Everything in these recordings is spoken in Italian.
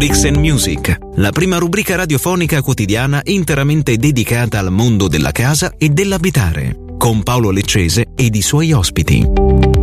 Bricks and Music, la prima rubrica radiofonica quotidiana interamente dedicata al mondo della casa e dell'abitare, con Paolo Leccese ed i suoi ospiti.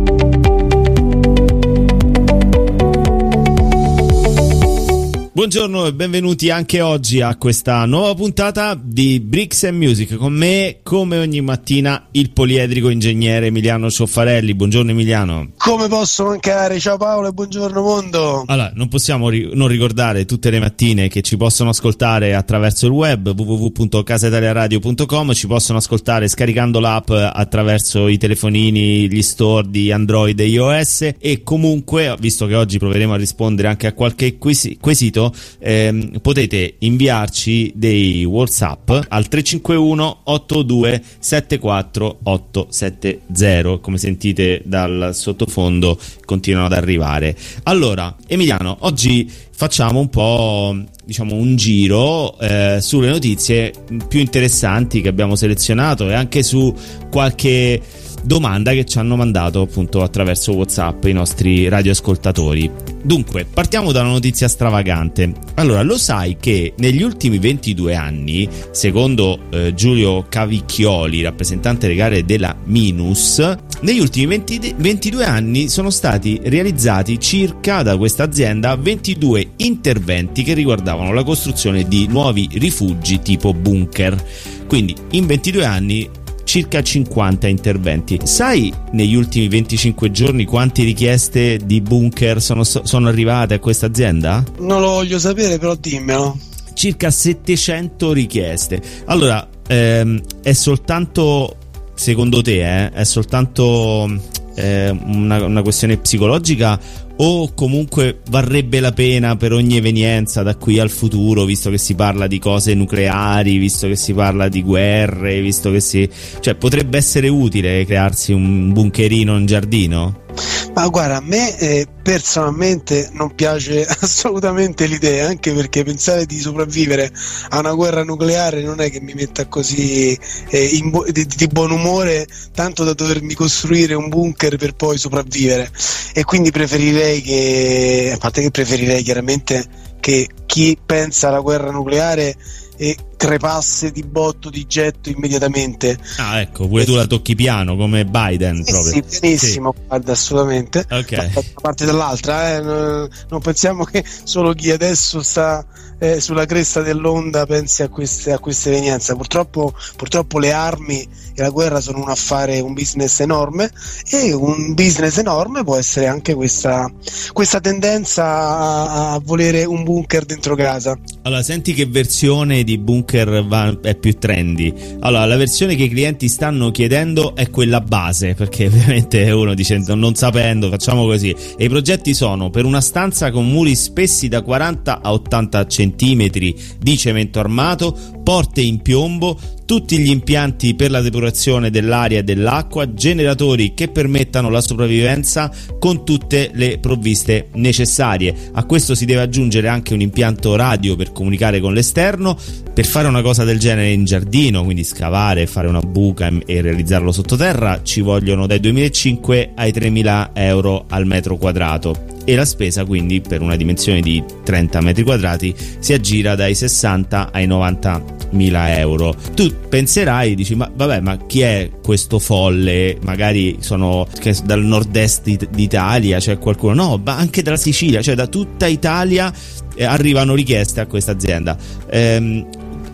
Buongiorno e benvenuti anche oggi a questa nuova puntata di Bricks and Music. Con me, come ogni mattina, il poliedrico ingegnere Emiliano Cioffarelli. Buongiorno Emiliano. Come posso mancare? Ciao Paolo e buongiorno mondo. Allora, non possiamo ri- non ricordare tutte le mattine che ci possono ascoltare attraverso il web www.casaitaliaradio.com, ci possono ascoltare scaricando l'app attraverso i telefonini, gli store di Android e iOS e comunque, visto che oggi proveremo a rispondere anche a qualche quesito, ehm, potete inviarci dei WhatsApp al 351 82 74 870. Come sentite dal sottofondo, continuano ad arrivare. Allora, Emiliano, oggi facciamo un po' diciamo un giro eh, sulle notizie più interessanti che abbiamo selezionato e anche su qualche domanda che ci hanno mandato appunto attraverso WhatsApp i nostri radioascoltatori. Dunque, partiamo da una notizia stravagante. Allora, lo sai che negli ultimi 22 anni, secondo eh, Giulio Cavicchioli, rappresentante legale della Minus, negli ultimi 20, 22 anni sono stati realizzati circa da questa azienda 22 interventi che riguardavano la costruzione di nuovi rifugi tipo bunker. Quindi in 22 anni circa 50 interventi. Sai negli ultimi 25 giorni quante richieste di bunker sono, sono arrivate a questa azienda? Non lo voglio sapere, però dimmelo. Circa 700 richieste. Allora, ehm, è soltanto, secondo te, eh, è soltanto eh, una, una questione psicologica o comunque varrebbe la pena per ogni evenienza da qui al futuro, visto che si parla di cose nucleari, visto che si parla di guerre, visto che si... cioè potrebbe essere utile crearsi un bunkerino in giardino? Ma guarda, a me eh, personalmente non piace assolutamente l'idea, anche perché pensare di sopravvivere a una guerra nucleare non è che mi metta così eh, bo- di, di, buon umore, tanto da dovermi costruire un bunker per poi sopravvivere. E quindi preferirei che, a parte che preferirei chiaramente che chi pensa alla guerra nucleare e crepasse di botto di getto immediatamente. Ah, ecco, pure tu la tocchi piano come Biden sì, proprio. Sì, pianissimo, sì. guarda, assolutamente. Ok. Da una parte dall'altra, eh. non pensiamo che solo chi adesso sta eh, sulla cresta dell'onda pensi a queste, a queste evenienze. Purtroppo, purtroppo le armi e la guerra sono un affare, un business enorme e un business enorme può essere anche questa, questa tendenza a, a volere un bunker dentro casa. Allora, senti che versione di bunker va, è più trendy. Allora, la versione che i clienti stanno chiedendo è quella base, perché ovviamente uno dice non sapendo, facciamo così. E i progetti sono per una stanza con muri spessi da 40 a 80 cm cm di cemento armato, porte in piombo, tutti gli impianti per la depurazione dell'aria e dell'acqua, generatori che permettano la sopravvivenza con tutte le provviste necessarie. A questo si deve aggiungere anche un impianto radio per comunicare con l'esterno. Per fare una cosa del genere in giardino, quindi scavare, fare una buca e realizzarlo sottoterra, ci vogliono dai 2.500 ai 3.000 euro al metro quadrato e la spesa quindi per una dimensione di 30 metri quadrati si aggira dai 60 ai 90 mila euro. Tu penserai, dici, ma vabbè, ma chi è questo folle? Magari sono dal nord-est d'Italia, c'è qualcuno? No, ma anche dalla Sicilia, cioè da tutta Italia eh, arrivano richieste a questa azienda. Ehm,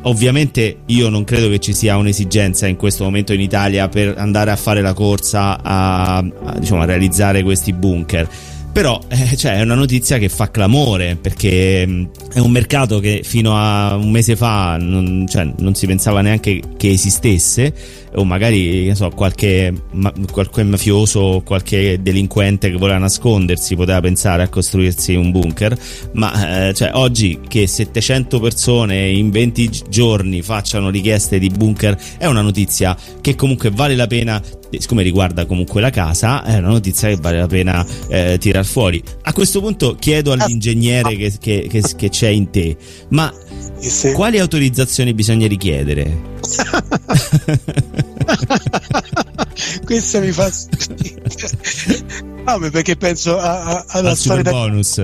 ovviamente io non credo che ci sia un'esigenza in questo momento in Italia per andare a fare la corsa a, a, diciamo, a realizzare questi bunker però eh, cioè, è una notizia che fa clamore perché mh, è un mercato che fino a un mese fa non, cioè, non si pensava neanche che esistesse o magari so, qualche, ma, qualche mafioso qualche delinquente che voleva nascondersi poteva pensare a costruirsi un bunker. Ma eh, cioè, oggi che 700 persone in 20 giorni facciano richieste di bunker è una notizia che comunque vale la pena siccome riguarda comunque la casa, è una notizia che vale la pena eh, tirar fuori. A questo punto chiedo all'ingegnere che, che, che, che c'è in te, ma sì. quali autorizzazioni bisogna richiedere? Questa mi fa no, perché penso a, a, alla Al storia super bonus.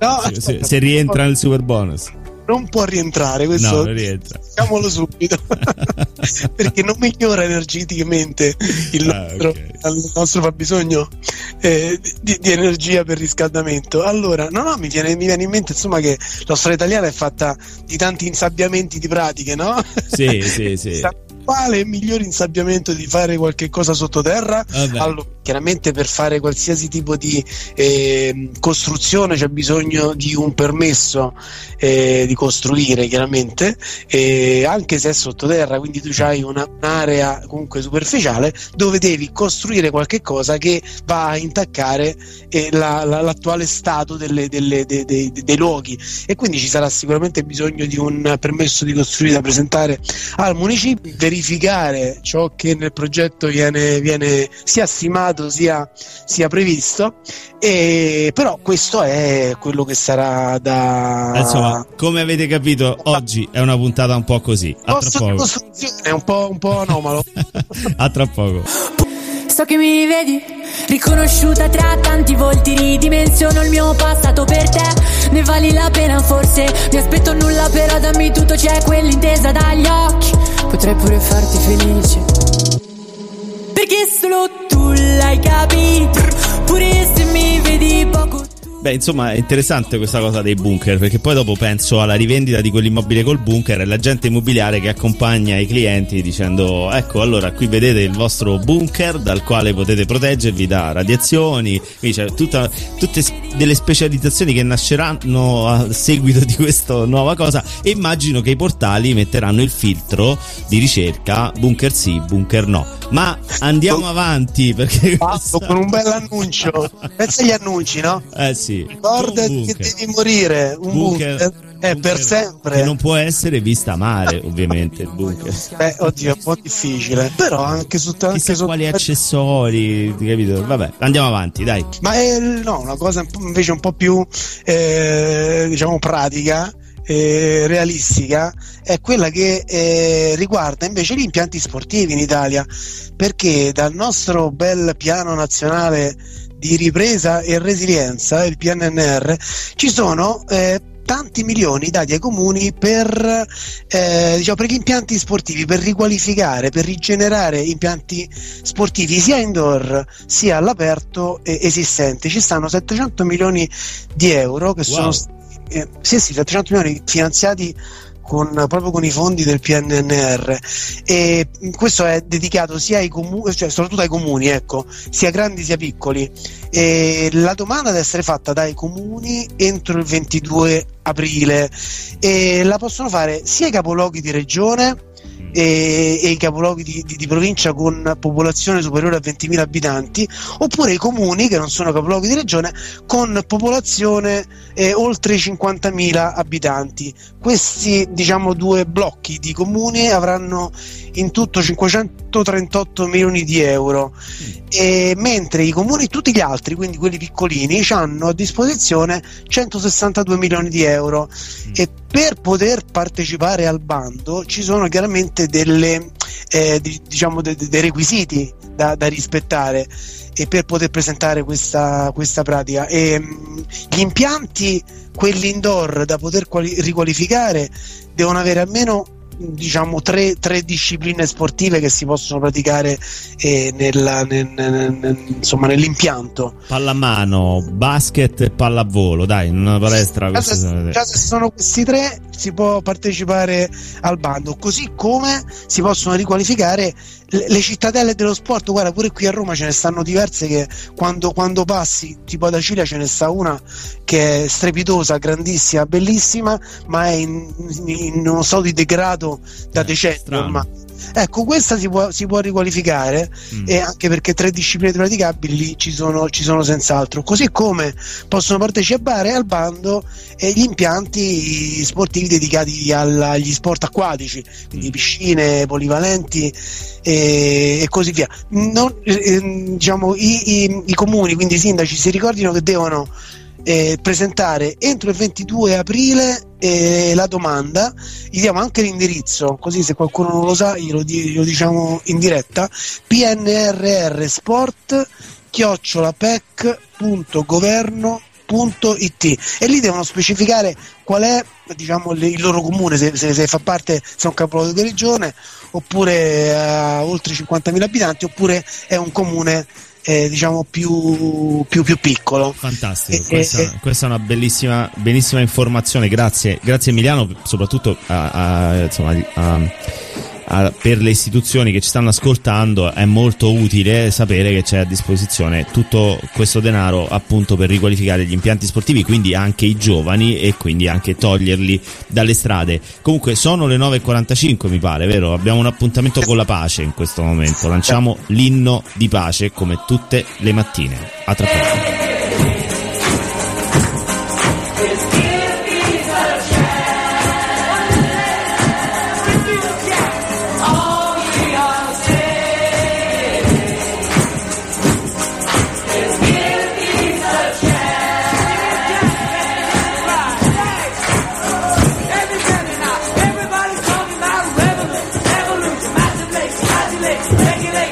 No, se, se, se rientra nel super bonus non può rientrare, questo no, rientra. diciamolo subito, perché non migliora energeticamente il ah, nostro, okay. il nostro fabbisogno eh, di, di, energia per riscaldamento. Allora, no, no, mi viene, mi viene in mente insomma che la storia italiana è fatta di tanti insabbiamenti di pratiche, no? Sì, sì, sì. quale migliore insabbiamento di fare qualche cosa sottoterra? Allora, chiaramente per fare qualsiasi tipo di eh, costruzione c'è bisogno di un permesso eh, di costruire, chiaramente, eh, anche se è sottoterra, quindi tu hai una, un'area comunque superficiale dove devi costruire qualche cosa che va a intaccare eh, la, la, l'attuale stato delle, delle, de, de, de, dei luoghi. E quindi ci sarà sicuramente bisogno di un permesso di costruire da presentare al municipio verificare ciò che nel progetto viene, viene sia stimato sia, sia previsto e, però questo è quello che sarà da insomma come avete capito oggi è una puntata un po' così a tra poco è un po', un po' anomalo a tra poco So che mi vedi, riconosciuta tra tanti volti, ridimensiono il mio passato per te. Ne vali la pena forse, mi aspetto nulla però dammi tutto, c'è quell'intesa dagli occhi. Potrei pure farti felice. Perché solo tu l'hai capito, pure se mi vedi poco Beh, insomma, è interessante questa cosa dei bunker, perché poi dopo penso alla rivendita di quell'immobile col bunker e l'agente immobiliare che accompagna i clienti dicendo "Ecco, allora qui vedete il vostro bunker dal quale potete proteggervi da radiazioni". Quindi c'è tutta, tutte delle specializzazioni che nasceranno a seguito di questa nuova cosa e immagino che i portali metteranno il filtro di ricerca bunker sì, bunker no. Ma andiamo avanti perché questa... con un bel annuncio. Pensa agli annunci, no? Eh sì. Ricordati che devi morire. Un bunker. bunker. È per sempre. Che non può essere vista a mare, ovviamente. Il bunker. Beh, oddio, è un po' difficile. Però anche su tanti. Chissà su... quali accessori, capito? Vabbè, andiamo avanti, dai. Ma è no, una cosa invece un po' più, eh, diciamo, pratica. Eh, realistica è quella che eh, riguarda invece gli impianti sportivi in Italia perché dal nostro bel piano nazionale di ripresa e resilienza, il PNNR, ci sono eh, tanti milioni dati ai comuni per, eh, diciamo, per, gli impianti sportivi, per riqualificare, per rigenerare impianti sportivi sia indoor sia all'aperto eh, esistenti. Ci stanno 700 milioni di euro che wow. sono eh, sì, sì, 700 milioni finanziati con, proprio con i fondi del PNNR e questo è dedicato sia ai comuni, cioè soprattutto ai comuni, ecco, sia grandi sia piccoli. E la domanda deve essere fatta dai comuni entro il 22 aprile e la possono fare sia i capoluoghi di regione e, e i capoluoghi di, di, di, provincia con popolazione superiore a 20.000 abitanti, oppure i comuni che non sono capoluoghi di regione con popolazione eh, oltre i 50.000 abitanti. Questi diciamo due blocchi di comuni avranno in tutto 538 milioni di euro, e, mentre i comuni, tutti gli altri, quindi quelli piccolini, hanno a disposizione 162 milioni di euro. Mm. E per poter partecipare al bando ci sono chiaramente delle, eh, diciamo de, de, dei requisiti da, da, rispettare e per poter presentare questa, questa pratica. E, mh, gli impianti, quelli indoor da poter quali- riqualificare, devono avere almeno diciamo tre, tre, discipline sportive che si possono praticare eh, nella, nel, nel, insomma, nell'impianto pallamano, basket e pallavolo dai, in una palestra già se, già se sono questi tre si può partecipare al bando così come si possono riqualificare le, le cittadelle dello sport. Guarda pure qui a Roma ce ne stanno diverse che quando, quando passi tipo ad Acilia ce ne sta una che è strepitosa, grandissima, bellissima ma è in, in uno stato di degrado da eh, decenni ormai Ecco, questa si può, si può riqualificare mm. e anche perché tre discipline praticabili ci sono, ci sono senz'altro. Così come possono partecipare al bando eh, gli impianti sportivi dedicati al, agli sport acquatici, quindi mm. piscine, polivalenti e, e così via. Non, eh, diciamo, i, i, i comuni, quindi i sindaci, si ricordino che devono eh, presentare entro il 22 aprile eh, la domanda, gli diamo anche l'indirizzo, così se qualcuno non lo sa glielo, glielo diciamo in diretta, pnrr sport chiocciolapec.governo.it e lì devono specificare qual è diciamo, il loro comune, se, se, se fa parte, se è un capoluogo di regione oppure ha oltre 50.000 abitanti oppure è un comune eh, diciamo più, più, più, piccolo. Fantastico, questa, eh, questa, è una bellissima, bellissima informazione, grazie, grazie Emiliano, soprattutto a, a, insomma, a per le istituzioni che ci stanno ascoltando è molto utile sapere che c'è a disposizione tutto questo denaro appunto per riqualificare gli impianti sportivi, quindi anche i giovani e quindi anche toglierli dalle strade. Comunque sono le 9.45 mi pare, vero? Abbiamo un appuntamento con la pace in questo momento, lanciamo l'inno di pace come tutte le mattine. A tra poco. Ecco,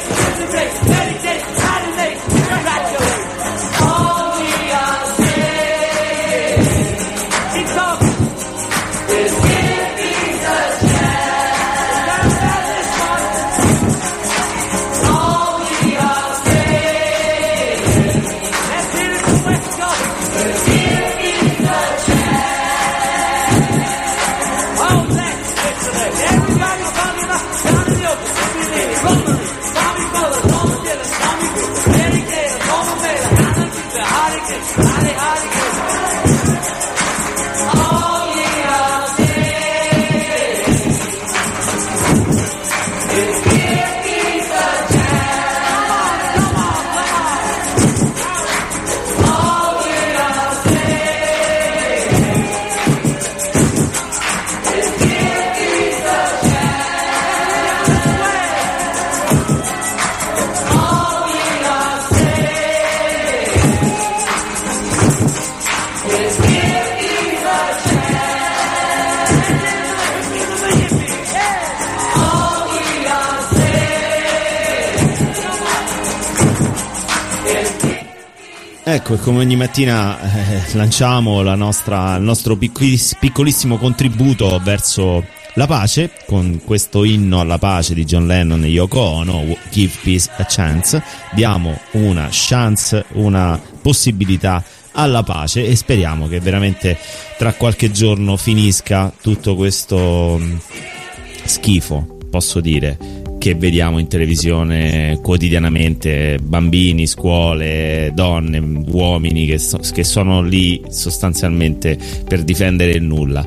come ogni mattina eh, lanciamo nostra, il nostro piccolissimo contributo verso la pace con questo inno alla pace di John Lennon e Yoko Ono, Give Peace a Chance. Diamo una chance, una possibilità alla pace e speriamo che veramente tra qualche giorno finisca tutto questo mm, schifo, posso dire che vediamo in televisione quotidianamente, bambini, scuole, donne, uomini che, so, che sono lì sostanzialmente per difendere il nulla.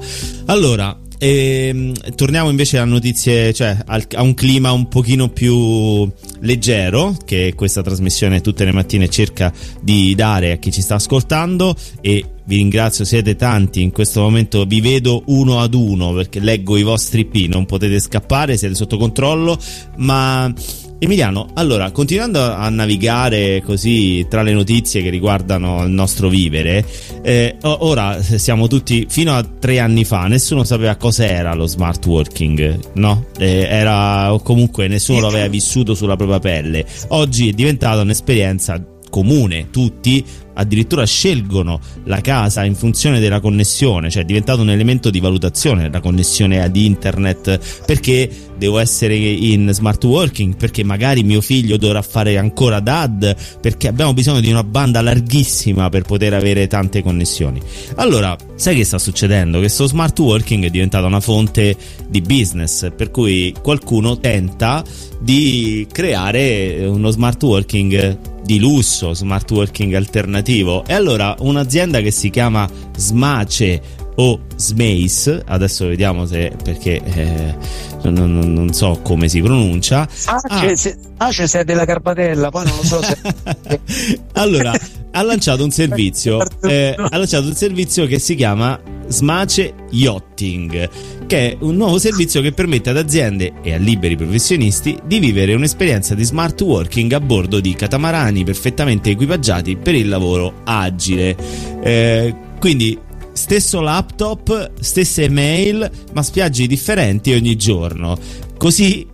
Allora, e, ehm, torniamo invece a notizie, cioè al, a un clima un pochino più leggero che questa trasmissione tutte le mattine cerca di dare a chi ci sta ascoltando. E vi ringrazio, siete tanti, in questo momento vi vedo uno ad uno perché leggo i vostri P, non potete scappare, siete sotto controllo, ma Emiliano, allora, continuando a navigare così tra le notizie che riguardano il nostro vivere, eh, ora siamo tutti, fino a tre anni fa, nessuno sapeva cos'era lo smart working, no? Eh, era, o comunque nessuno lo aveva vissuto sulla propria pelle. Oggi è diventata un'esperienza comune, tutti addirittura scelgono la casa in funzione della connessione, cioè è diventato un elemento di valutazione la connessione ad internet perché devo essere in smart working, perché magari mio figlio dovrà fare ancora DAD, perché abbiamo bisogno di una banda larghissima per poter avere tante connessioni. Allora, sai che sta succedendo? Che sto smart working è diventata una fonte di business, per cui qualcuno tenta di creare uno smart working di lusso, smart working alternativo. E allora un'azienda che si chiama Smace o Smace, adesso vediamo se perché eh, non, non, non, so come si pronuncia. Ace, ah. Ace sei della Carpatella, poi non lo so se. allora, ha lanciato un servizio, eh, ha lanciato un servizio che si chiama Smace Yachting, che è un nuovo servizio che permette ad aziende e a liberi professionisti di vivere un'esperienza di smart working a bordo di catamarani perfettamente equipaggiati per il lavoro agile. Eh, quindi stesso laptop, stesse mail, ma spiagge differenti ogni giorno. Così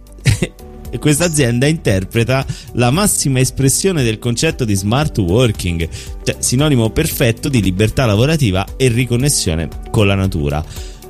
questa azienda interpreta la massima espressione del concetto di smart working, cioè sinonimo perfetto di libertà lavorativa e riconnessione con la natura.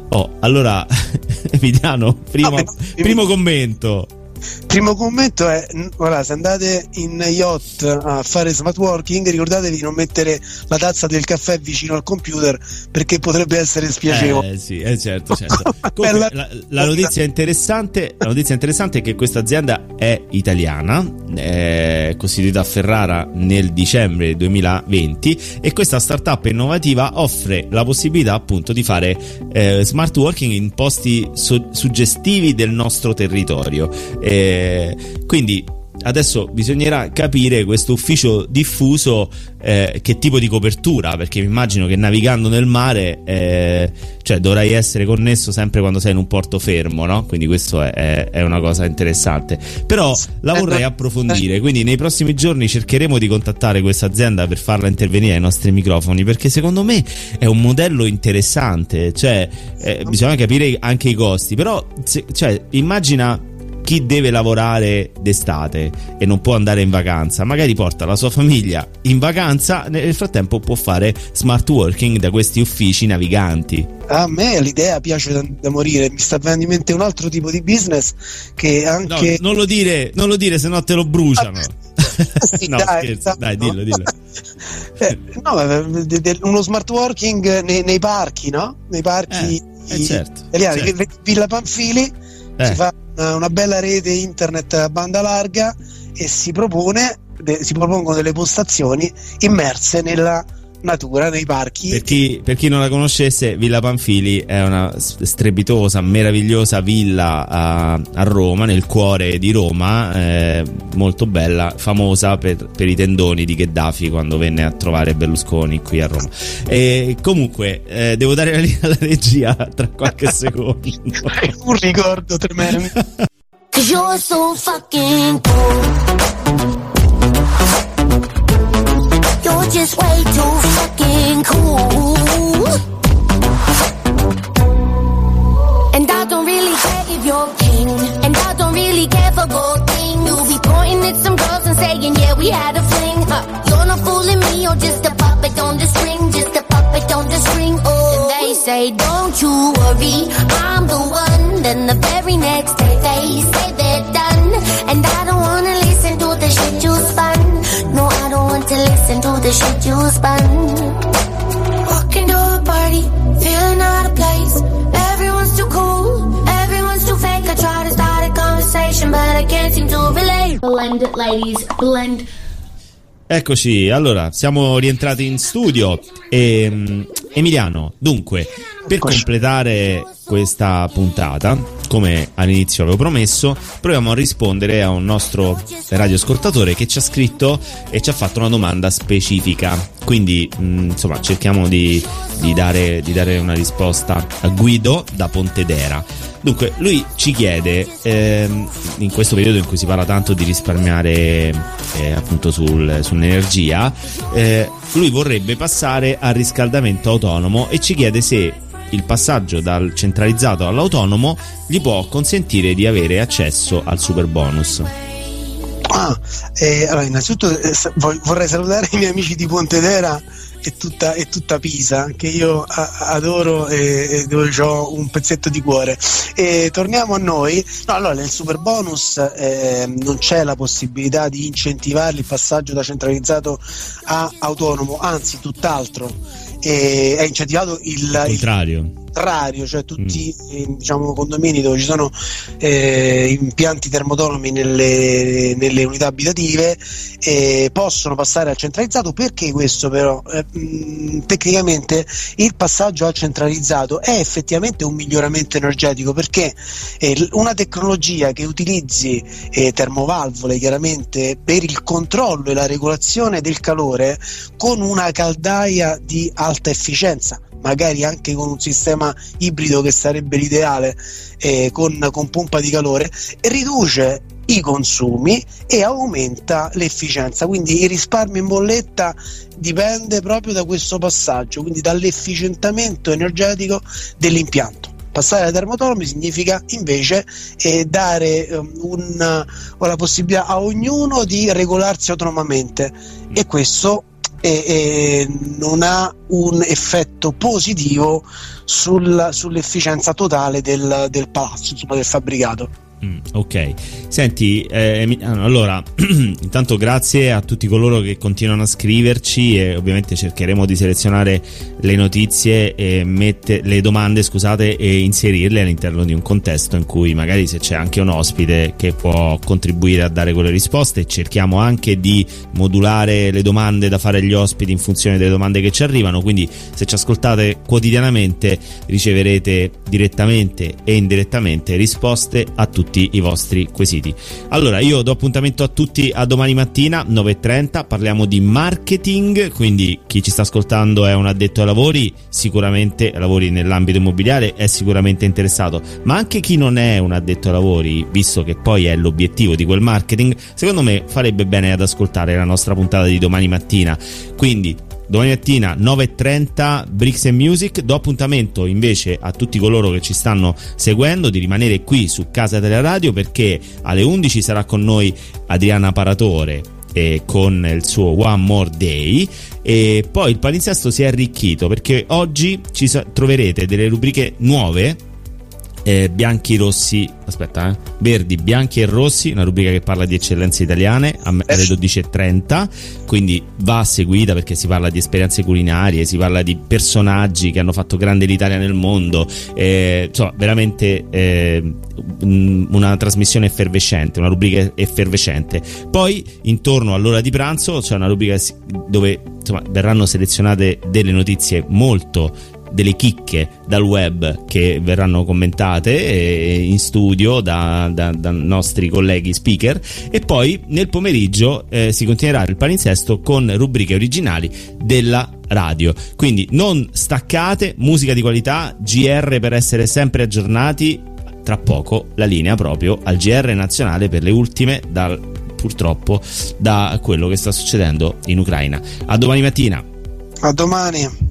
Oh, allora, Emiliano, primo, primo commento. Primo commento è: guarda, se andate in yacht a fare smart working, ricordatevi di non mettere la tazza del caffè vicino al computer perché potrebbe essere spiacevole. Eh sì, eh, certo, certo. Comunque, la, la, notizia interessante, la notizia interessante è che questa azienda è italiana, è costituita a Ferrara nel dicembre 2020 e questa startup innovativa offre la possibilità appunto di fare eh, smart working in posti so- suggestivi del nostro territorio. Eh, quindi adesso bisognerà capire questo ufficio diffuso eh, che tipo di copertura perché mi immagino che navigando nel mare eh, cioè dovrai essere connesso sempre quando sei in un porto fermo no? quindi questo è, è, è una cosa interessante. Però la vorrei approfondire quindi nei prossimi giorni cercheremo di contattare questa azienda per farla intervenire ai nostri microfoni perché secondo me è un modello interessante cioè eh, bisogna capire anche i costi però se, cioè, immagina chi deve lavorare d'estate e non può andare in vacanza, magari porta la sua famiglia in vacanza, nel frattempo può fare smart working da questi uffici naviganti. A me l'idea piace da, da morire, mi sta venendo in mente un altro tipo di business che anche... No, non lo dire, non lo dire, se no te lo bruciano. sì, no, dai, scherzo, dai, dillo, dillo. eh, no, de, de, uno smart working nei, nei, parchi, no? Nei parchi eh, eh, certo, italiani, certo. Villa Panfili si eh. fa una bella rete internet a banda larga e si propone si propongono delle postazioni immerse nella natura nei parchi. Per chi, per chi, non la conoscesse, Villa Panfili è una strepitosa, meravigliosa villa a, a Roma, nel cuore di Roma, eh, molto bella, famosa per, per, i tendoni di Gheddafi quando venne a trovare Berlusconi qui a Roma. E comunque, eh, devo dare la linea alla regia tra qualche secondo. Un ricordo tremendo. You're so fucking cool. Just way too fucking cool. And I don't really care if you're king. And I don't really care for gold things. You'll be pointing at some girls and saying, yeah, we had a fling. Huh. You're not fooling me, you're just a puppet on the string. Just a puppet on the string. Oh, and they say, don't you worry, I'm the one. Then the very next day they say they're done. And I don't wanna listen to the shit you spun. To listen to the shit you spun. Walking to a party, feeling out of place. Everyone's too cool, everyone's too fake. I try to start a conversation, but I can't seem to relate. Blend it, ladies, blend. Eccoci, allora siamo rientrati in studio e um, Emiliano, dunque, per completare questa puntata, come all'inizio avevo promesso, proviamo a rispondere a un nostro radioascoltatore che ci ha scritto e ci ha fatto una domanda specifica. Quindi, mh, mm, insomma, cerchiamo di, di, dare, di dare una risposta a Guido da Pontedera. Dunque, lui ci chiede, ehm, in questo periodo in cui si parla tanto di risparmiare eh, appunto sul, sull'energia, eh, lui vorrebbe passare al riscaldamento autonomo e ci chiede se il passaggio dal centralizzato all'autonomo gli può consentire di avere accesso al super bonus. Ah, eh, allora, innanzitutto eh, vorrei salutare i miei amici di Pontedera e tutta, e tutta Pisa, che io a, adoro e, e dove ho un pezzetto di cuore. E torniamo a noi. No, allora, nel super bonus eh, non c'è la possibilità di incentivare il passaggio da centralizzato a autonomo, anzi, tutt'altro. È incentivato il, il contrario contrario, cioè tutti mm. i diciamo, condomini dove ci sono eh, impianti termotonomi nelle, nelle unità abitative eh, possono passare al centralizzato perché questo però eh, mh, tecnicamente il passaggio al centralizzato è effettivamente un miglioramento energetico perché eh, una tecnologia che utilizzi eh, termovalvole chiaramente per il controllo e la regolazione del calore con una caldaia di alta efficienza magari anche con un sistema ibrido che sarebbe l'ideale eh, con, con pompa di calore, riduce i consumi e aumenta l'efficienza. Quindi il risparmio in bolletta dipende proprio da questo passaggio, quindi dall'efficientamento energetico dell'impianto. Passare ai termotonomi significa invece eh, dare um, un, la possibilità a ognuno di regolarsi autonomamente e questo e, e non ha un effetto positivo sul, sull'efficienza totale del, del palazzo, insomma, del fabbricato. Mm, ok, senti, eh, allora intanto grazie a tutti coloro che continuano a scriverci e ovviamente cercheremo di selezionare le notizie e mette, le domande scusate e inserirle all'interno di un contesto in cui magari se c'è anche un ospite che può contribuire a dare quelle risposte. Cerchiamo anche di modulare le domande da fare agli ospiti in funzione delle domande che ci arrivano. Quindi se ci ascoltate quotidianamente riceverete direttamente e indirettamente risposte a tutti tutti i vostri quesiti. Allora, io do appuntamento a tutti a domani mattina 9.30, parliamo di marketing, quindi chi ci sta ascoltando è un addetto ai lavori, sicuramente lavori nell'ambito immobiliare, è sicuramente interessato, ma anche chi non è un addetto ai lavori, visto che poi è l'obiettivo di quel marketing, secondo me farebbe bene ad ascoltare la nostra puntata di domani mattina. Quindi domani mattina 9.30 Bricks and Music. Do appuntamento invece a tutti coloro che ci stanno seguendo di rimanere qui su Casa Teleradio perché alle 11 sarà con noi Adriana Paratore eh, con il suo One More Day. E poi il palinsesto si è arricchito perché oggi ci troverete delle rubriche nuove eh, bianchi, rossi, aspetta, eh, verdi, bianchi e rossi, una rubrica che parla di eccellenze italiane alle 12.30, quindi va seguita perché si parla di esperienze culinarie, si parla di personaggi che hanno fatto grande l'Italia nel mondo, eh, insomma veramente eh, una trasmissione effervescente, una rubrica effervescente. Poi intorno all'ora di pranzo c'è una rubrica dove insomma, verranno selezionate delle notizie molto delle chicche dal web che verranno commentate eh, in studio da, da, da nostri colleghi speaker e poi nel pomeriggio eh, si continuerà il palinsesto con rubriche originali della radio. Quindi non staccate, musica di qualità, GR per essere sempre aggiornati. Tra poco la linea proprio al GR nazionale per le ultime dal, purtroppo da quello che sta succedendo in Ucraina. A domani mattina. A domani.